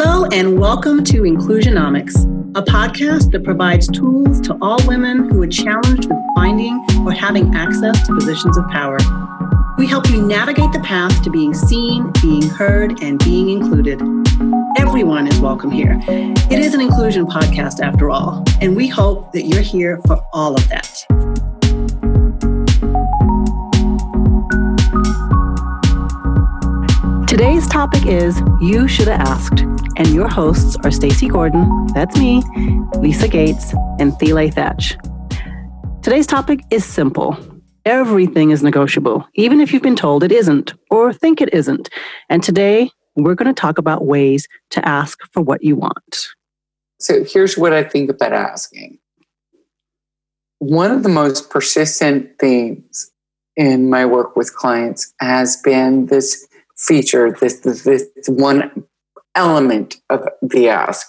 Hello, and welcome to Inclusionomics, a podcast that provides tools to all women who are challenged with finding or having access to positions of power. We help you navigate the path to being seen, being heard, and being included. Everyone is welcome here. It is an inclusion podcast after all, and we hope that you're here for all of that. Today's topic is You Should Have Asked, and your hosts are Stacy Gordon, that's me, Lisa Gates, and Thiele Thatch. Today's topic is simple. Everything is negotiable, even if you've been told it isn't or think it isn't. And today, we're going to talk about ways to ask for what you want. So here's what I think about asking. One of the most persistent themes in my work with clients has been this feature, this, this, this one element of the ask,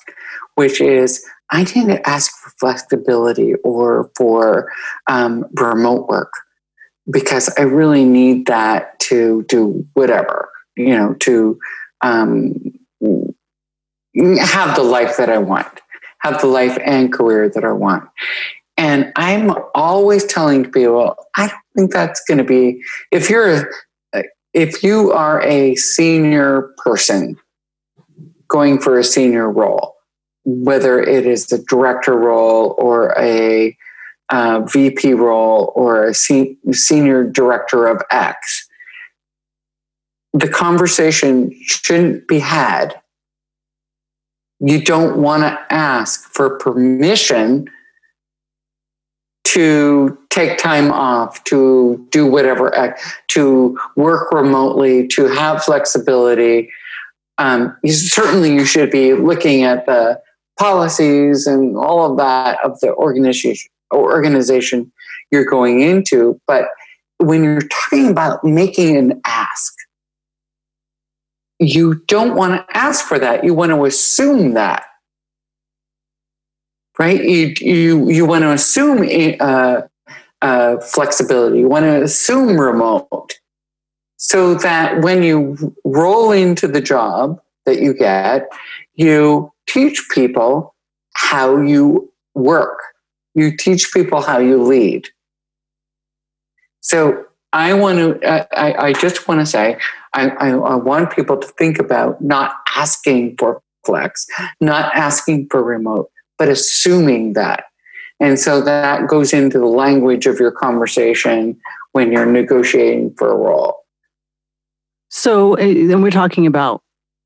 which is I to ask for flexibility or for um, remote work because I really need that to do whatever, you know, to um, have the life that I want, have the life and career that I want. And I'm always telling people, I don't think that's going to be, if you're if you are a senior person going for a senior role, whether it is a director role or a uh, VP role or a se- senior director of X, the conversation shouldn't be had. You don't want to ask for permission to take time off, to do whatever, to work remotely, to have flexibility. Um, you, certainly, you should be looking at the policies and all of that of the organization organization you're going into. But when you're talking about making an ask, you don't want to ask for that. You want to assume that right? You you you want to assume uh, uh, flexibility. You want to assume remote, so that when you roll into the job that you get, you teach people how you work. You teach people how you lead. So I want to. I, I just want to say. I, I, I want people to think about not asking for flex, not asking for remote, but assuming that. And so that goes into the language of your conversation when you're negotiating for a role. So, then uh, we're talking about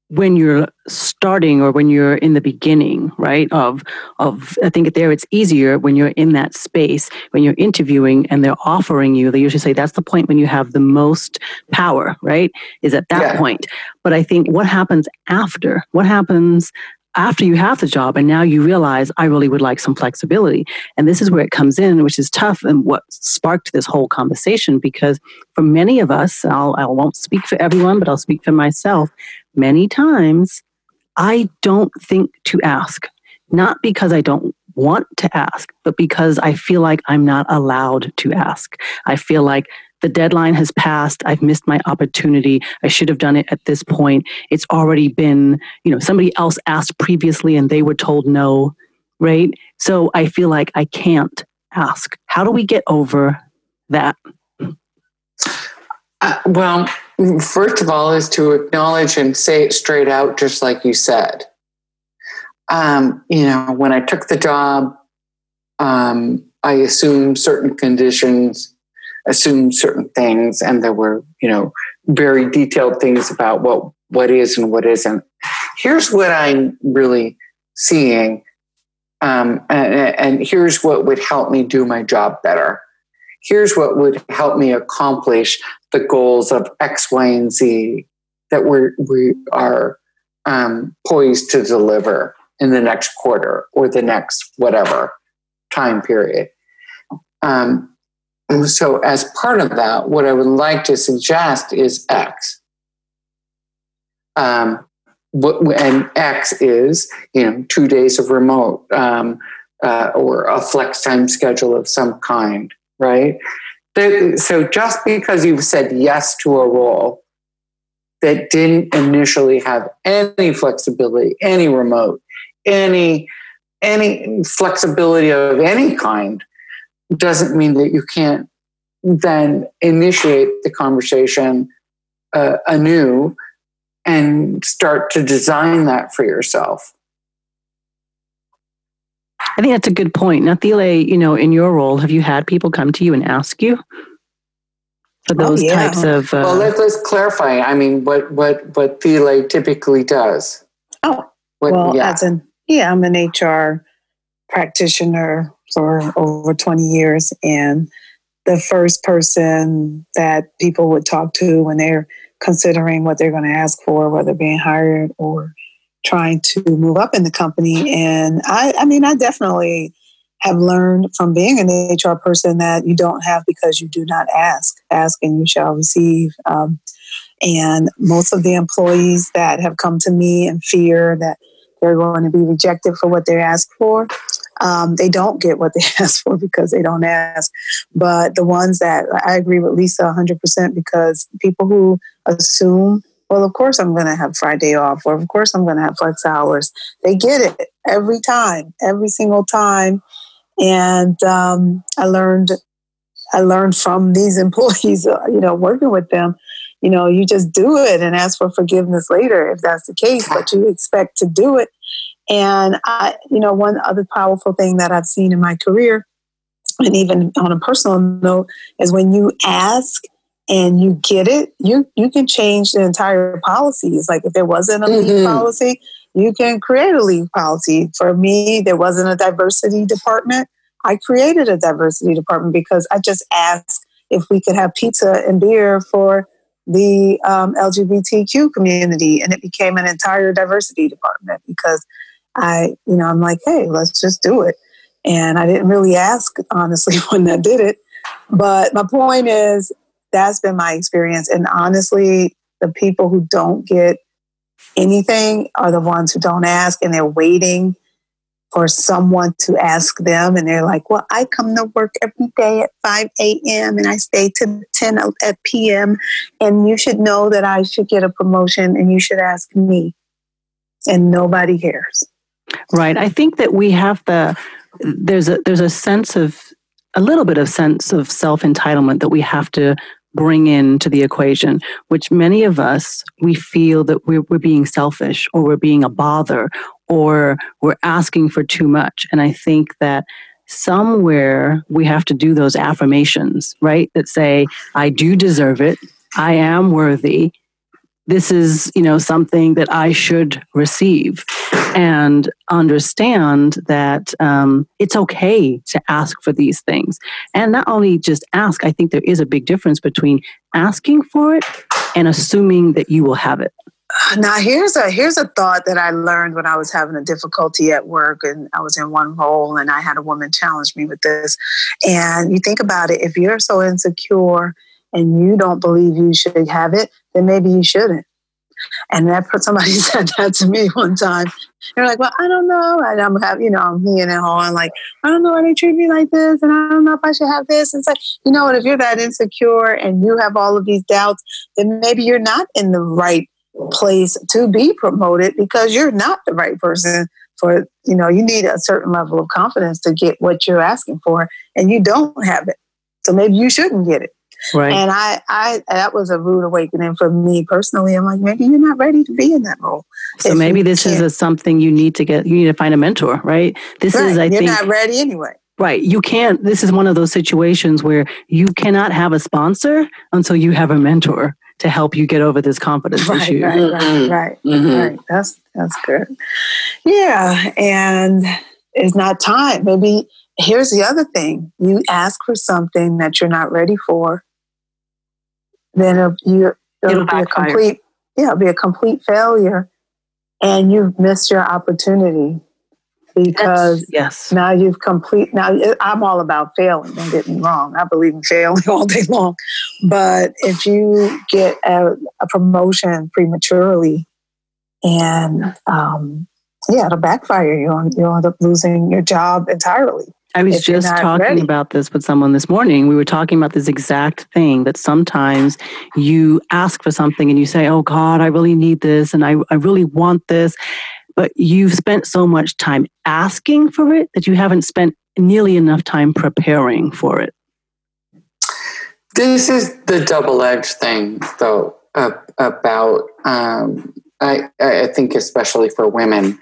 when you're starting or when you're in the beginning right of of i think there it's easier when you're in that space when you're interviewing and they're offering you they usually say that's the point when you have the most power right is at that yeah. point but i think what happens after what happens after you have the job and now you realize I really would like some flexibility. And this is where it comes in, which is tough and what sparked this whole conversation because for many of us, I'll, I won't speak for everyone, but I'll speak for myself. Many times I don't think to ask, not because I don't want to ask, but because I feel like I'm not allowed to ask. I feel like the deadline has passed. I've missed my opportunity. I should have done it at this point. It's already been you know somebody else asked previously and they were told no right? So i feel like i can't ask. How do we get over that? Uh, well first of all is to acknowledge and say it straight out just like you said um, you know when i took the job um, i assumed certain conditions assumed certain things and there were you know very detailed things about what what is and what isn't. Here's what i'm really seeing um, and, and here's what would help me do my job better. Here's what would help me accomplish the goals of x y and z that we're, we are um, poised to deliver in the next quarter or the next whatever time period um, so, as part of that, what I would like to suggest is X. Um, and X is, you know, two days of remote um, uh, or a flex time schedule of some kind, right? so, just because you've said yes to a role, that didn't initially have any flexibility, any remote, any any flexibility of any kind doesn't mean that you can't then initiate the conversation uh, anew and start to design that for yourself. I think that's a good point. Now, Thiele, you know, in your role, have you had people come to you and ask you for oh, those oh, yeah. types of? Uh, well, let, us clarify. I mean, what what what Thiele typically does. Oh, what, well, yeah. as in, yeah, I'm an HR practitioner for over 20 years, and the first person that people would talk to when they're considering what they're going to ask for, whether being hired or trying to move up in the company. And I, I mean, I definitely have learned from being an HR person that you don't have because you do not ask. Ask and you shall receive. Um, and most of the employees that have come to me in fear that they're going to be rejected for what they ask for, um, they don't get what they ask for because they don't ask. But the ones that I agree with Lisa 100% because people who assume well, of course I'm going to have Friday off, or of course I'm going to have flex hours. They get it every time, every single time. And um, I learned, I learned from these employees, uh, you know, working with them. You know, you just do it and ask for forgiveness later if that's the case, but you expect to do it. And I, you know, one other powerful thing that I've seen in my career, and even on a personal note, is when you ask and you get it, you you can change the entire policy. It's like if there wasn't a leave mm-hmm. policy, you can create a leave policy. For me, there wasn't a diversity department. I created a diversity department because I just asked if we could have pizza and beer for the um, LGBTQ community, and it became an entire diversity department because I, you know, I'm like, hey, let's just do it. And I didn't really ask, honestly, when I did it. But my point is, that's been my experience. And honestly, the people who don't get anything are the ones who don't ask and they're waiting for someone to ask them. And they're like, well, I come to work every day at 5 a.m. and I stay to 10 at p.m. And you should know that I should get a promotion and you should ask me. And nobody cares. Right. I think that we have the, there's a, there's a sense of, a little bit of sense of self entitlement that we have to bring into the equation, which many of us, we feel that we're, we're being selfish or we're being a bother or we're asking for too much. And I think that somewhere we have to do those affirmations, right? That say, I do deserve it. I am worthy this is you know something that i should receive and understand that um, it's okay to ask for these things and not only just ask i think there is a big difference between asking for it and assuming that you will have it now here's a here's a thought that I learned when I was having a difficulty at work and I was in one role and I had a woman challenge me with this. And you think about it, if you're so insecure and you don't believe you should have it, then maybe you shouldn't. And that somebody said that to me one time. They're like, "Well, I don't know," and I'm having, you know, I'm being at home, like, "I don't know why they treat me like this, and I don't know if I should have this." And it's like, you know what? If you're that insecure and you have all of these doubts, then maybe you're not in the right place to be promoted because you're not the right person for. You know, you need a certain level of confidence to get what you're asking for, and you don't have it. So maybe you shouldn't get it. Right. And I, I, that was a rude awakening for me personally. I'm like, maybe you're not ready to be in that role. So maybe this is a, something you need to get. You need to find a mentor, right? This right. is, I think you're think, not ready anyway. Right. You can't. This is one of those situations where you cannot have a sponsor until you have a mentor to help you get over this confidence right, issue. Right, right, right, mm-hmm. right. That's that's good. Yeah, and it's not time. Maybe here's the other thing: you ask for something that you're not ready for, then it'll, you, it'll, it'll be a complete yeah, it'll be a complete failure, and you've missed your opportunity because That's, yes, now you've complete. Now I'm all about failing. Don't get me wrong. I believe in failing all day long, but if you get a, a promotion prematurely, and um, yeah, it'll backfire. You'll you'll end up losing your job entirely. I was just talking ready. about this with someone this morning. We were talking about this exact thing that sometimes you ask for something and you say, Oh God, I really need this and I, I really want this. But you've spent so much time asking for it that you haven't spent nearly enough time preparing for it. This is the double edged thing, though, uh, about, um, I, I think, especially for women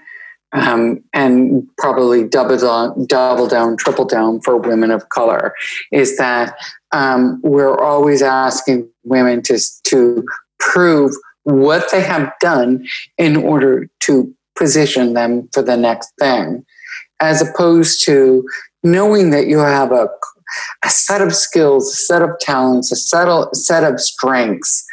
um, and probably double down, double down, triple down for women of color is that um, we're always asking women to to prove what they have done in order to position them for the next thing, as opposed to knowing that you have a, a set of skills, a set of talents, a set of, set of strengths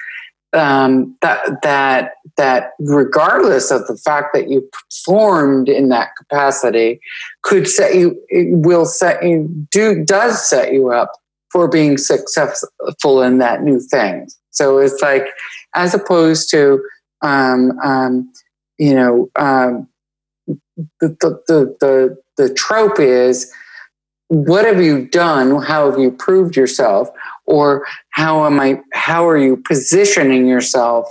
um, that that that regardless of the fact that you performed in that capacity, could set you will set you do does set you up for being successful in that new thing. So it's like as opposed to um, um, you know um, the, the the the trope is what have you done? How have you proved yourself? Or how am I? How are you positioning yourself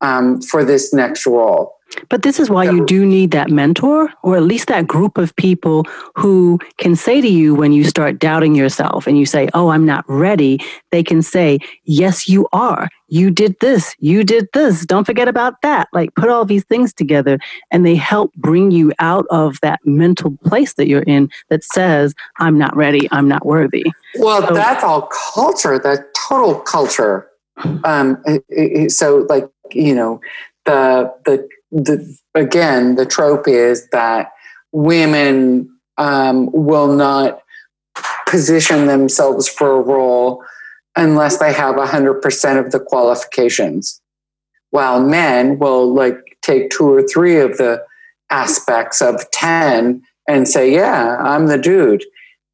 um, for this next role? But this is why you do need that mentor, or at least that group of people who can say to you when you start doubting yourself and you say, Oh, I'm not ready. They can say, Yes, you are. You did this. You did this. Don't forget about that. Like put all these things together and they help bring you out of that mental place that you're in that says, I'm not ready. I'm not worthy. Well, so, that's all culture, the total culture. Um, so, like, you know, the, the the again the trope is that women um, will not position themselves for a role unless they have 100% of the qualifications. While men will like take two or three of the aspects of 10 and say yeah i'm the dude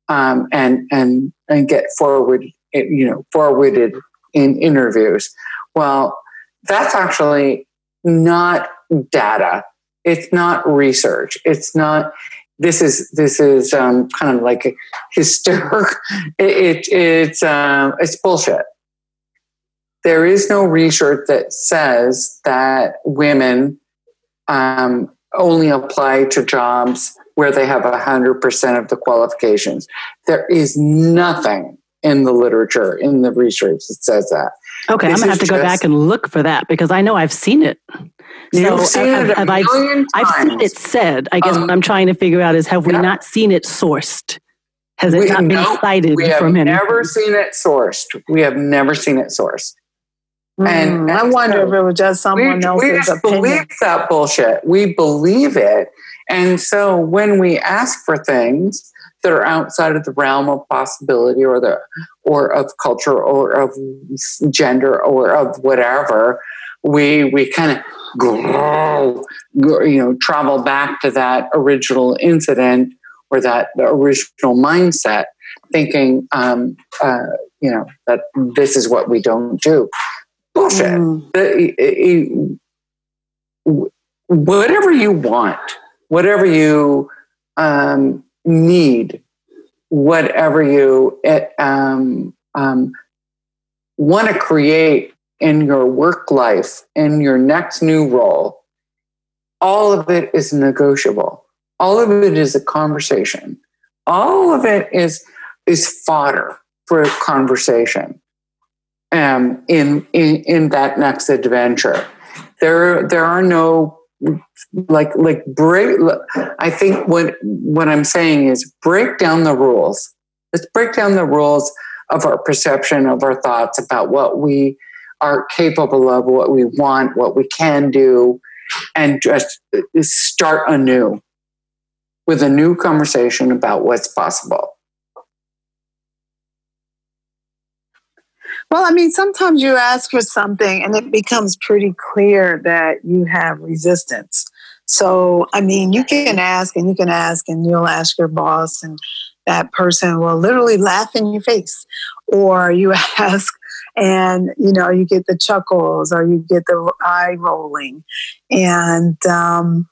um, and and and get forward you know forwarded in interviews. Well that's actually not data. It's not research. It's not. This is this is um, kind of like hysterical. It, it, it's um, it's bullshit. There is no research that says that women um, only apply to jobs where they have 100% of the qualifications. There is nothing in the literature, in the research that says that. Okay, this I'm gonna have to go back and look for that because I know I've seen it. You've seen have, it a have million I've, I've seen it said. I guess um, what I'm trying to figure out is have we yeah. not seen it sourced? Has it we, not been no, cited we from have never seen it sourced. We have never seen it sourced. Mm, and, and, I wonder so if it was just someone we, else's we just opinion. believe that bullshit. We believe it. And so when we ask for things, that are outside of the realm of possibility or the or of culture or of gender or of whatever we we kind of you know travel back to that original incident or that original mindset thinking um, uh, you know that this is what we don't do bullshit mm. whatever you want whatever you um, need whatever you um, um, want to create in your work life, in your next new role, all of it is negotiable. All of it is a conversation. All of it is is fodder for a conversation um, in, in in that next adventure. There there are no like like break i think what what i'm saying is break down the rules let's break down the rules of our perception of our thoughts about what we are capable of what we want what we can do and just start anew with a new conversation about what's possible Well, I mean, sometimes you ask for something and it becomes pretty clear that you have resistance. So, I mean, you can ask and you can ask and you'll ask your boss, and that person will literally laugh in your face. Or you ask and, you know, you get the chuckles or you get the eye rolling. And, um,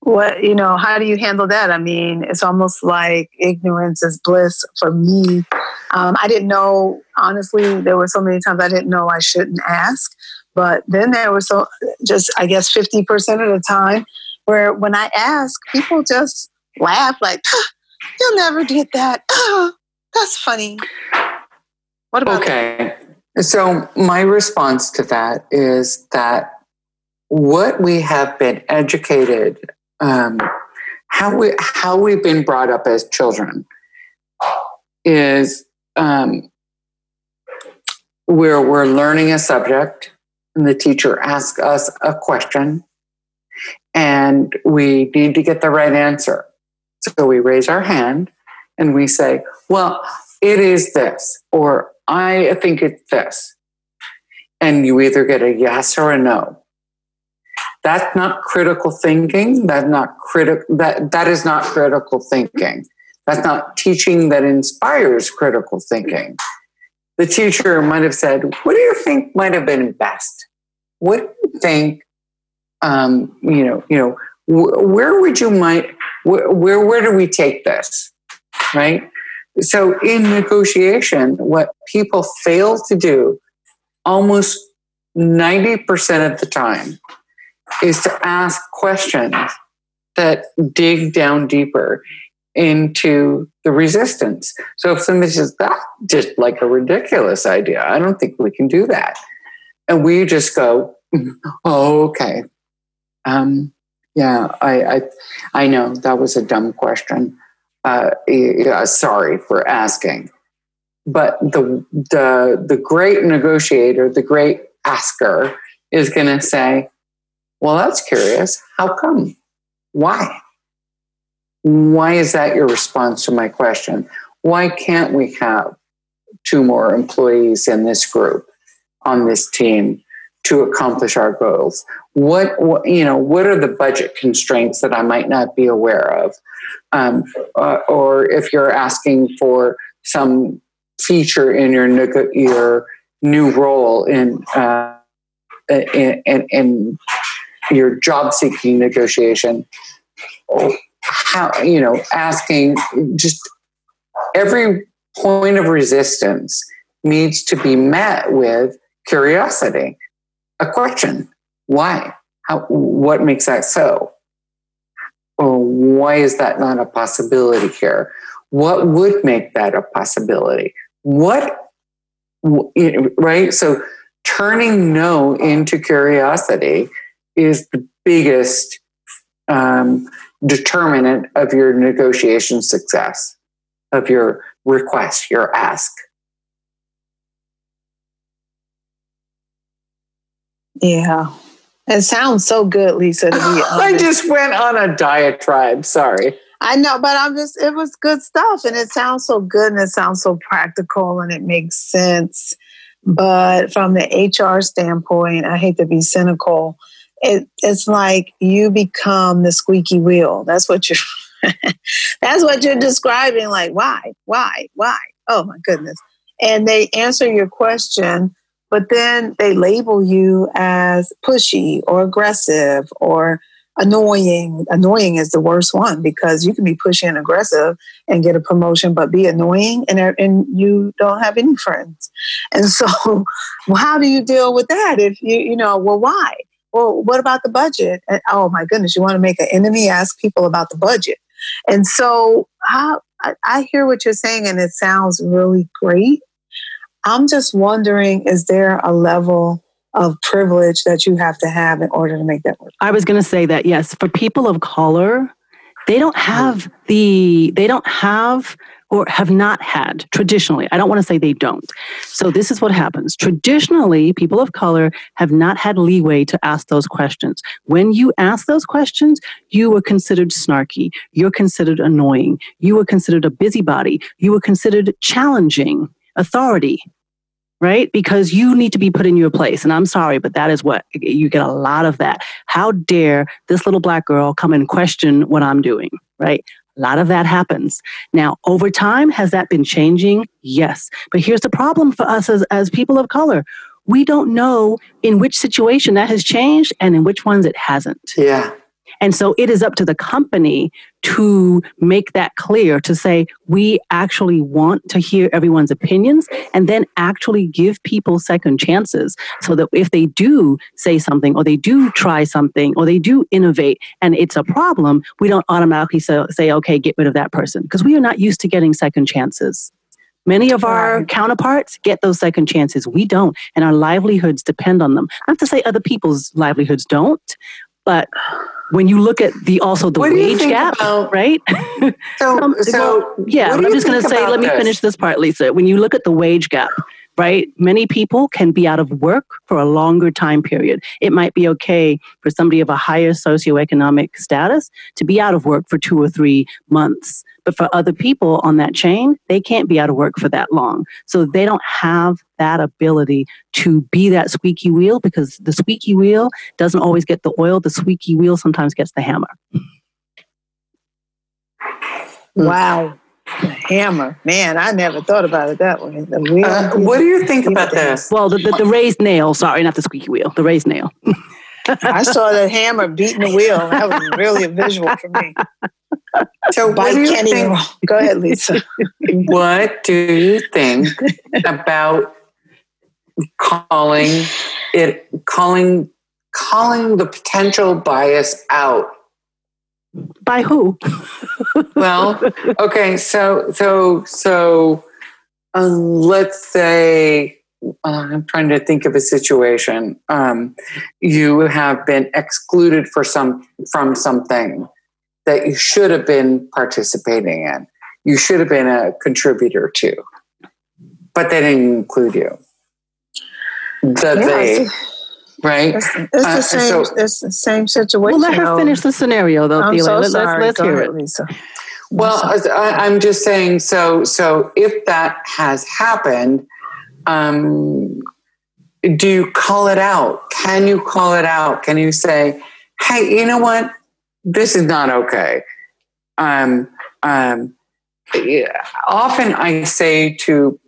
what you know how do you handle that? I mean it's almost like ignorance is bliss for me. Um, i didn't know honestly there were so many times i didn't know i shouldn't ask but then there was so just i guess 50% of the time where when i ask people just laugh like you'll never get that. That's funny. What about okay. that? So my response to that is that what we have been educated um, how we how we've been brought up as children is um, where we're learning a subject and the teacher asks us a question and we need to get the right answer. So we raise our hand and we say well it is this or i think it's this and you either get a yes or a no that's not critical thinking. That's not critical. That that is not critical thinking. That's not teaching that inspires critical thinking. The teacher might have said, "What do you think might have been best? What do you think? Um, you know, you know, wh- where would you might wh- where where do we take this? Right. So in negotiation, what people fail to do almost 90% of the time is to ask questions that dig down deeper into the resistance. So if somebody says, that's just like a ridiculous idea, I don't think we can do that. And we just go, oh, okay. Um, yeah, I, I, I know that was a dumb question. Uh, yeah, sorry for asking. But the, the, the great negotiator, the great asker is going to say, well, that's curious. How come? Why? Why is that your response to my question? Why can't we have two more employees in this group on this team to accomplish our goals? What, what you know? What are the budget constraints that I might not be aware of? Um, uh, or if you're asking for some feature in your your new role in uh, in, in, in your job seeking negotiation how you know asking just every point of resistance needs to be met with curiosity a question why? How what makes that so? Or why is that not a possibility here? What would make that a possibility? What right? So turning no into curiosity is the biggest um, determinant of your negotiation success, of your request, your ask. Yeah. It sounds so good, Lisa, to be. I just went on a diatribe. Sorry. I know, but I'm just, it was good stuff. And it sounds so good and it sounds so practical and it makes sense. But from the HR standpoint, I hate to be cynical it, it's like you become the squeaky wheel. That's what you're. that's what you're describing. Like why, why, why? Oh my goodness! And they answer your question, but then they label you as pushy or aggressive or annoying. Annoying is the worst one because you can be pushy and aggressive and get a promotion, but be annoying and er, and you don't have any friends. And so, well, how do you deal with that? If you you know, well, why? well, what about the budget? And, oh my goodness, you want to make an enemy? Ask people about the budget. And so I, I hear what you're saying, and it sounds really great. I'm just wondering is there a level of privilege that you have to have in order to make that work? I was going to say that, yes. For people of color, they don't have the, they don't have or have not had traditionally. I don't want to say they don't. So, this is what happens. Traditionally, people of color have not had leeway to ask those questions. When you ask those questions, you were considered snarky, you're considered annoying, you were considered a busybody, you were considered challenging authority. Right? Because you need to be put in your place. And I'm sorry, but that is what you get a lot of that. How dare this little black girl come and question what I'm doing? Right? A lot of that happens. Now, over time, has that been changing? Yes. But here's the problem for us as, as people of color we don't know in which situation that has changed and in which ones it hasn't. Yeah. And so it is up to the company to make that clear to say, we actually want to hear everyone's opinions and then actually give people second chances so that if they do say something or they do try something or they do innovate and it's a problem, we don't automatically say, say okay, get rid of that person because we are not used to getting second chances. Many of our right. counterparts get those second chances. We don't, and our livelihoods depend on them. Not to say other people's livelihoods don't, but when you look at the also the wage gap, about, right? So, so well, yeah, I'm just going to say, let me this? finish this part, Lisa. When you look at the wage gap, right? Many people can be out of work for a longer time period. It might be okay for somebody of a higher socioeconomic status to be out of work for two or three months. But for other people on that chain, they can't be out of work for that long. So they don't have that ability to be that squeaky wheel because the squeaky wheel doesn't always get the oil. The squeaky wheel sometimes gets the hammer. Mm. Wow. The hammer. Man, I never thought about it that way. The wheel. Uh, what do you think about this? Well, the, the, the raised nail, sorry, not the squeaky wheel, the raised nail. I saw the hammer beating the wheel. That was really a visual for me. So what do you think, Go ahead, Lisa. what do you think about calling it calling calling the potential bias out? By who? well, okay, so so so um, let's say uh, I'm trying to think of a situation. Um, you have been excluded for some from something that you should have been participating in. You should have been a contributor to, but they didn't include you. The yeah, they, right? It's, it's uh, the same. So, it's the same situation. Well, let her finish the scenario, though. I'm so let, sorry. Let's, let's hear ahead, it, Lisa. Well, I, am just saying. So, so if that has happened, um, do you call it out? Can you call it out? Can you say, "Hey, you know what? This is not okay." Um, um, often I say to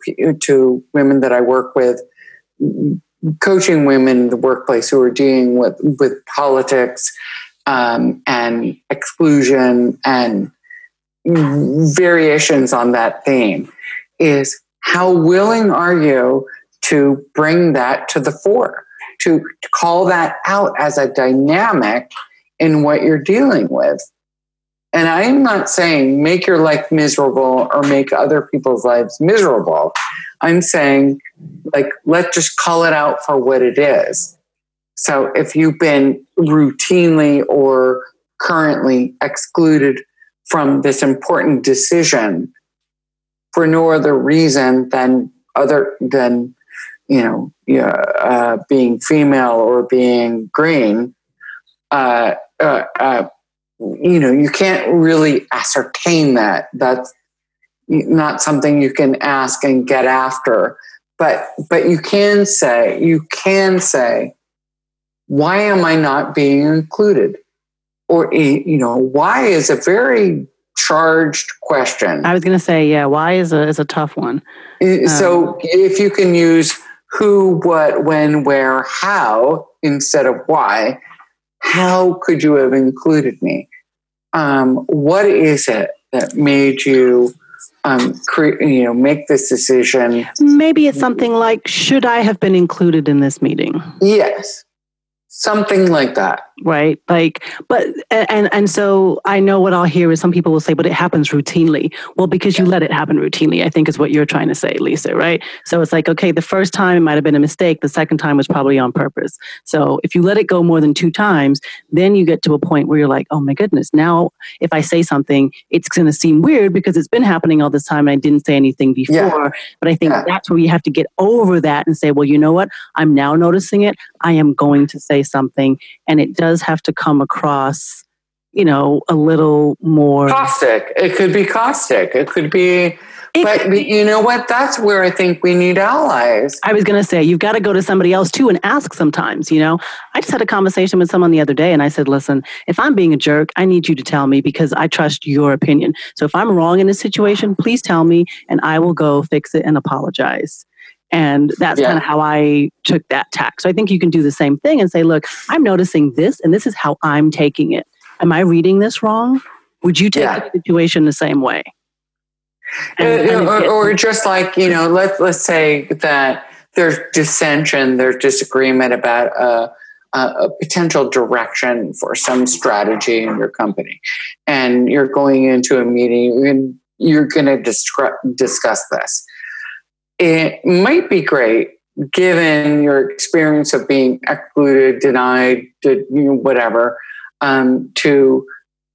to women that I work with, coaching women in the workplace who are dealing with with politics um, and exclusion and variations on that theme, is how willing are you to bring that to the fore, to call that out as a dynamic in what you're dealing with? And I'm not saying make your life miserable or make other people's lives miserable. I'm saying, like, let's just call it out for what it is. So if you've been routinely or currently excluded from this important decision for no other reason than other than you know uh, being female or being green, uh, uh, uh you know, you can't really ascertain that. That's not something you can ask and get after. But but you can say, you can say, why am I not being included? Or you know, why is a very charged question. I was going to say, yeah, why is a is a tough one. So um, if you can use who, what, when, where, how instead of why, how could you have included me? Um, what is it that made you um, cre- you know make this decision? Maybe it's something like, should I have been included in this meeting? Yes, something like that right? Like but and and so i know what i'll hear is some people will say but it happens routinely. Well because you let it happen routinely i think is what you're trying to say lisa right? So it's like okay the first time it might have been a mistake the second time was probably on purpose. So if you let it go more than two times then you get to a point where you're like oh my goodness now if i say something it's going to seem weird because it's been happening all this time and i didn't say anything before. Yeah. but i think yeah. that's where you have to get over that and say well you know what? I'm now noticing it. I am going to say something and it does have to come across you know a little more caustic. It could be caustic. It could be it but could, you know what? That's where i think we need allies. I was going to say you've got to go to somebody else too and ask sometimes you know? I just had a conversation with someone the other day and i said listen if i'm being a jerk i need you to tell me because i trust your opinion. So if i'm wrong in this situation please tell me and i will go fix it and apologize and that's yeah. kind of how I took that tack. So I think you can do the same thing and say, look, I'm noticing this and this is how I'm taking it. am I reading this wrong? Would you take yeah. the situation the same way? And, uh, or, or, just like you know, let's let's say that there's dissension, there's disagreement about a, a, a potential direction for some strategy in your company, and you're going into a meeting and you're going to discuss this. It might be great given your experience of being excluded, denied, you know, whatever, um, to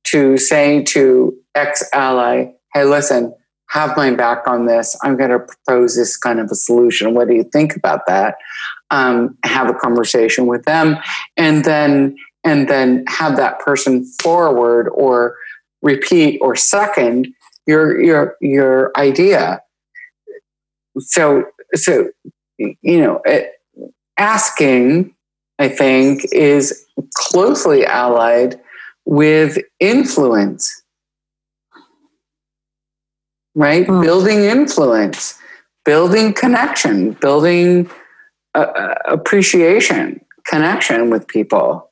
to say to ex ally, "Hey, listen, have my back on this. I'm going to propose this kind of a solution. What do you think about that?" Um, have a conversation with them, and then and then have that person forward or repeat or second your your your idea. So so you know, asking, I think, is closely allied with influence, right? Mm. Building influence, building connection, building uh, uh, appreciation, connection with people.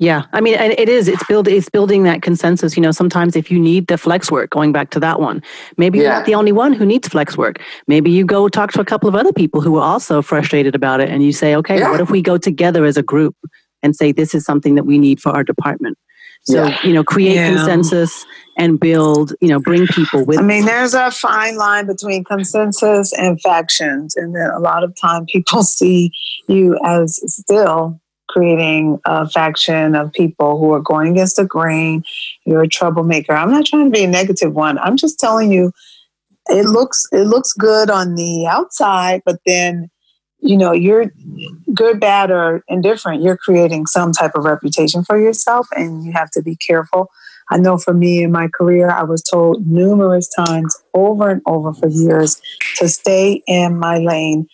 Yeah, I mean, and it is. It's build. It's building that consensus. You know, sometimes if you need the flex work, going back to that one, maybe yeah. you're not the only one who needs flex work. Maybe you go talk to a couple of other people who are also frustrated about it, and you say, okay, yeah. what if we go together as a group and say this is something that we need for our department? So yeah. you know, create consensus and build. You know, bring people with. I mean, there's a fine line between consensus and factions, and then a lot of time people see you as still creating a faction of people who are going against the grain. You're a troublemaker. I'm not trying to be a negative one. I'm just telling you it looks it looks good on the outside, but then you know you're good, bad, or indifferent. You're creating some type of reputation for yourself, and you have to be careful. I know for me in my career, I was told numerous times over and over for years to stay in my lane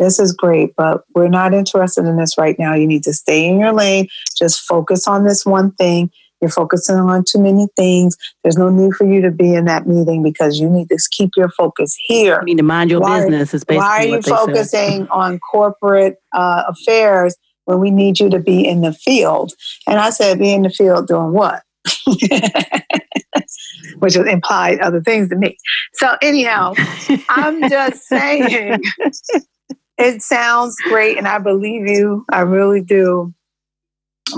this is great, but we're not interested in this right now. You need to stay in your lane. Just focus on this one thing. You're focusing on too many things. There's no need for you to be in that meeting because you need to keep your focus here. You need to mind your why, business. Is basically why are you focusing on corporate uh, affairs when we need you to be in the field? And I said, be in the field doing what? Which implied other things to me. So anyhow, I'm just saying it sounds great, and I believe you. I really do.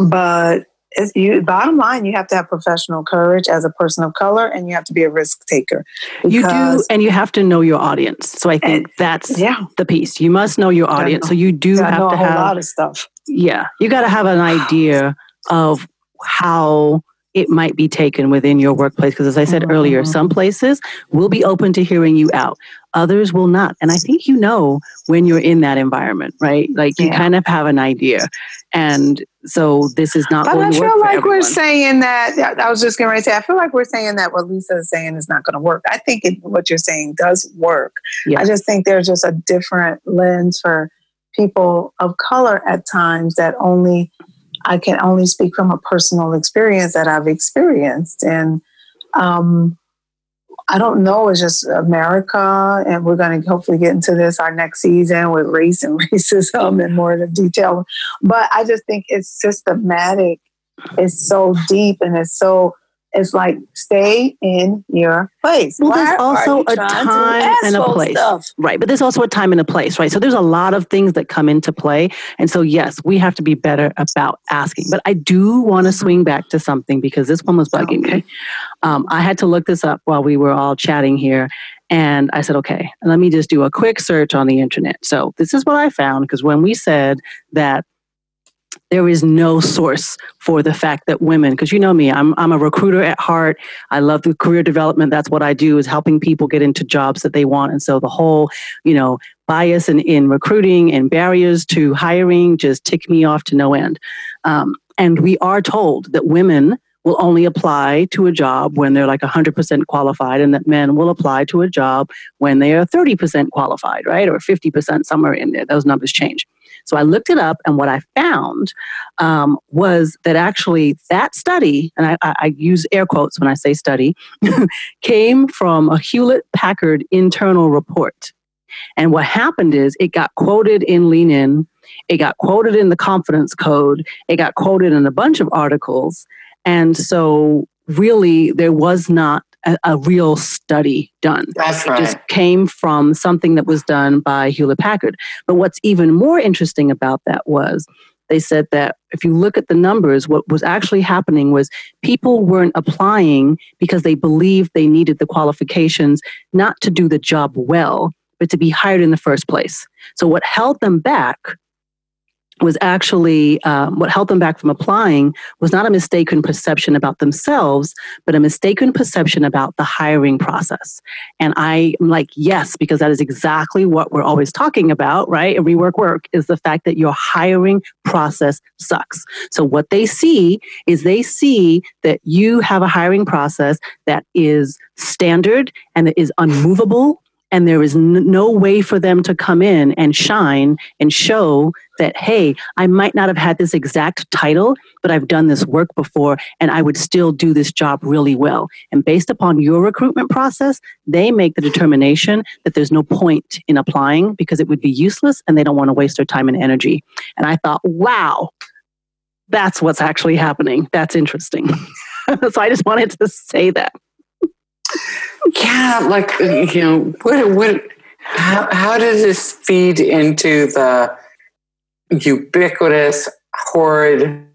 But it's you bottom line you have to have professional courage as a person of color and you have to be a risk taker. You do and you have to know your audience. So i think and, that's yeah. the piece. You must know your audience. know, so you do have to have a lot of stuff. Yeah. You got to have an idea of how it might be taken within your workplace. Because as I said mm-hmm. earlier, some places will be open to hearing you out, others will not. And I think you know when you're in that environment, right? Like you yeah. kind of have an idea. And so this is not. But I feel like we're saying that. I was just going to say. I feel like we're saying that what Lisa is saying is not going to work. I think it, what you're saying does work. Yeah. I just think there's just a different lens for people of color at times that only I can only speak from a personal experience that I've experienced. And um, I don't know, it's just America. And we're going to hopefully get into this our next season with race and racism and more in detail. But I just think it's systematic, it's so deep, and it's so it's like stay in your place. Well, Why there's also a time and a place. Stuff? Right. But there's also a time and a place, right? So there's a lot of things that come into play. And so, yes, we have to be better about asking. But I do want to swing back to something because this one was bugging okay. me. Um, I had to look this up while we were all chatting here. And I said, okay, let me just do a quick search on the internet. So this is what I found because when we said that there is no source for the fact that women because you know me I'm, I'm a recruiter at heart. I love the career development. That's what i do is helping people get into jobs that they want. And so the whole you know bias in, in recruiting and barriers to hiring just tick me off to no end. Um, and we are told that women will only apply to a job when they're like 100% qualified and that men will apply to a job when they are 30% qualified right or 50% somewhere in there those numbers change so I looked it up, and what I found um, was that actually that study, and I, I use air quotes when I say study, came from a Hewlett Packard internal report. And what happened is it got quoted in Lean In, it got quoted in the confidence code, it got quoted in a bunch of articles. And so, really, there was not a, a real study done. That's it right. just came from something that was done by Hewlett Packard. But what's even more interesting about that was they said that if you look at the numbers, what was actually happening was people weren't applying because they believed they needed the qualifications not to do the job well, but to be hired in the first place. So, what held them back was actually um, what held them back from applying was not a mistaken perception about themselves, but a mistaken perception about the hiring process. And I'm like, yes, because that is exactly what we're always talking about, right? And rework work is the fact that your hiring process sucks. So what they see is they see that you have a hiring process that is standard and that is unmovable and there is no way for them to come in and shine and show that hey i might not have had this exact title but i've done this work before and i would still do this job really well. And based upon your recruitment process they make the determination that there's no point in applying because it would be useless and they don't want to waste their time and energy. And i thought wow that's what's actually happening. That's interesting. So i just wanted to say that yeah, like you know, what what how how does this feed into the ubiquitous horrid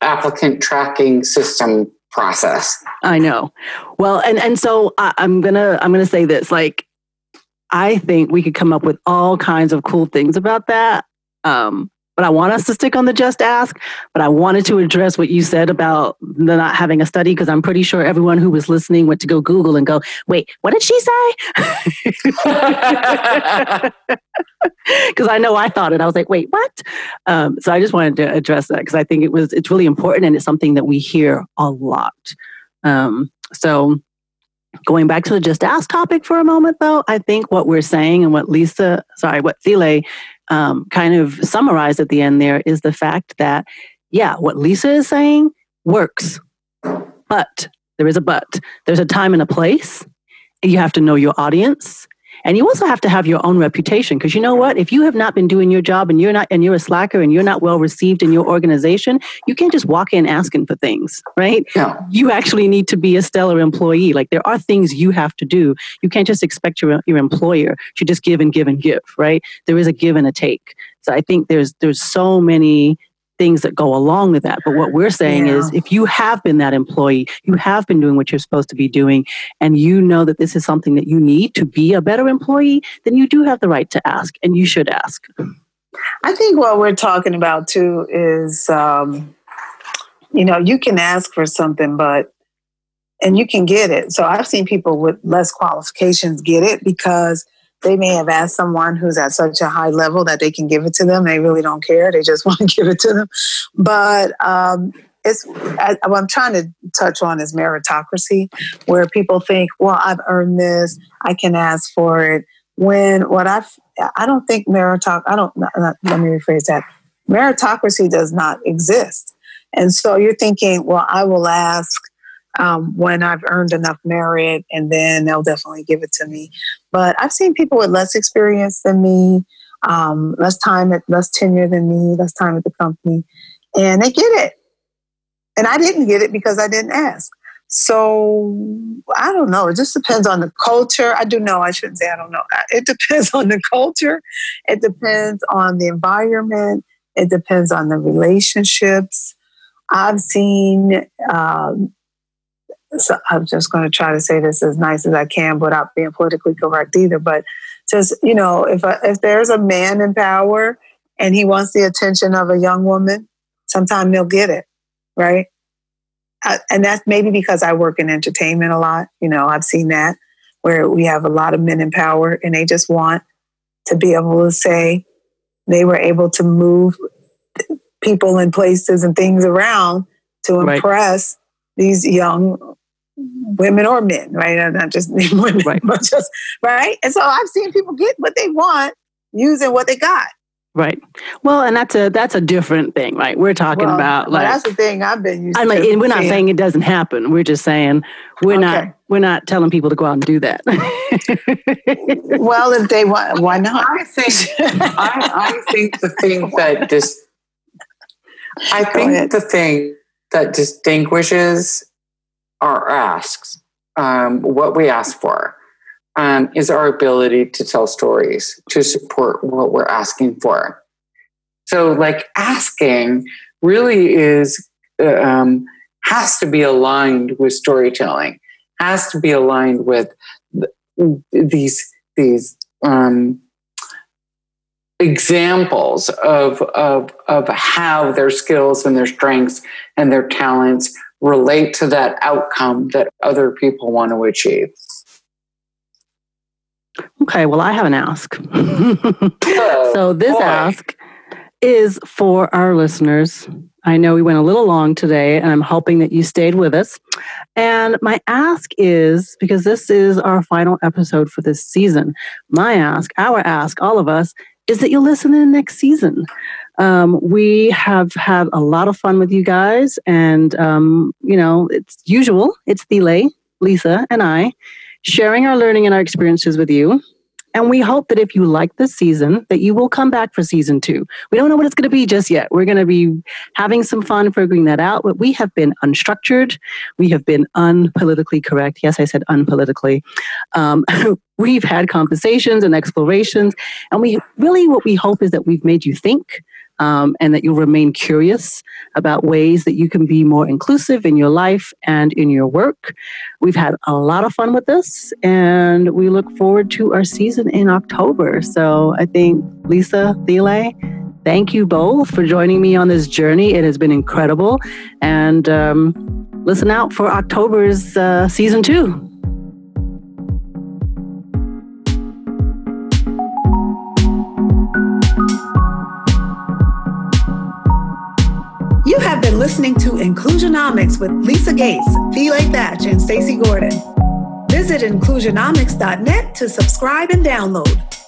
applicant tracking system process? I know. Well, and and so I, I'm gonna I'm gonna say this. Like, I think we could come up with all kinds of cool things about that. Um, but I want us to stick on the just ask. But I wanted to address what you said about not having a study because I'm pretty sure everyone who was listening went to go Google and go, wait, what did she say? Because I know I thought it. I was like, wait, what? Um, so I just wanted to address that because I think it was it's really important and it's something that we hear a lot. Um, so going back to the just ask topic for a moment though i think what we're saying and what lisa sorry what Thile um, kind of summarized at the end there is the fact that, yeah, what Lisa is saying works, but there is a but. There's a time and a place. You have to know your audience. And you also have to have your own reputation because you know what? If you have not been doing your job and you're not and you're a slacker and you're not well received in your organization, you can't just walk in asking for things, right? No. You actually need to be a stellar employee. Like there are things you have to do. You can't just expect your your employer to just give and give and give, right? There is a give and a take. So I think there's there's so many things that go along with that. But what we're saying yeah. is if you have been that employee, you have been doing what you're supposed to be doing, and you know that this is something that you need to be a better employee, then you do have the right to ask, and you should ask. I think what we're talking about too is, um, you know, you can ask for something, but and you can get it. So I've seen people with less qualifications get it because they may have asked someone who's at such a high level that they can give it to them. They really don't care. They just want to give it to them. But um, it's I, what I'm trying to touch on is meritocracy, where people think, "Well, I've earned this. I can ask for it." When what I've I don't think meritoc I don't not, not, let me rephrase that. Meritocracy does not exist, and so you're thinking, "Well, I will ask." um, when I've earned enough merit, and then they'll definitely give it to me. But I've seen people with less experience than me, um, less time at less tenure than me, less time at the company, and they get it. And I didn't get it because I didn't ask. So I don't know. It just depends on the culture. I do know. I shouldn't say I don't know. It depends on the culture. It depends on the environment. It depends on the relationships. I've seen um, so I'm just going to try to say this as nice as I can without being politically correct either. But just you know, if a, if there's a man in power and he wants the attention of a young woman, sometimes they'll get it, right? I, and that's maybe because I work in entertainment a lot. You know, I've seen that where we have a lot of men in power and they just want to be able to say they were able to move people and places and things around to impress right. these young women or men, right? I'm not just women, right. but just right. And so I've seen people get what they want using what they got. Right. Well, and that's a that's a different thing, right? We're talking well, about like well, that's the thing I've been used. I mean, to we're not saying it doesn't happen. We're just saying we're okay. not we're not telling people to go out and do that. well, if they want, why not? I think I, I think the thing that just I think the thing that distinguishes our asks, um, what we ask for, um, is our ability to tell stories to support what we're asking for. So, like asking really is um, has to be aligned with storytelling, has to be aligned with these these um, examples of, of, of how their skills and their strengths and their talents relate to that outcome that other people want to achieve. Okay, well, I have an ask. oh, so, this boy. ask is for our listeners. I know we went a little long today, and I'm hoping that you stayed with us. And my ask is because this is our final episode for this season, my ask, our ask, all of us, is that you'll listen in next season. Um, we have had a lot of fun with you guys, and um, you know, it's usual. It's Thile, Lisa, and I sharing our learning and our experiences with you. And we hope that if you like this season, that you will come back for season two. We don't know what it's going to be just yet. We're going to be having some fun figuring that out. But we have been unstructured. We have been unpolitically correct. Yes, I said unpolitically. Um, we've had conversations and explorations. And we really, what we hope is that we've made you think um, and that you'll remain curious about ways that you can be more inclusive in your life and in your work. We've had a lot of fun with this, and we look forward to our season in October. So I think, Lisa, Thile, thank you both for joining me on this journey. It has been incredible. And um, listen out for October's uh, season two. Listening to Inclusionomics with Lisa Gates, Thile Thatch, and Stacey Gordon. Visit inclusionomics.net to subscribe and download.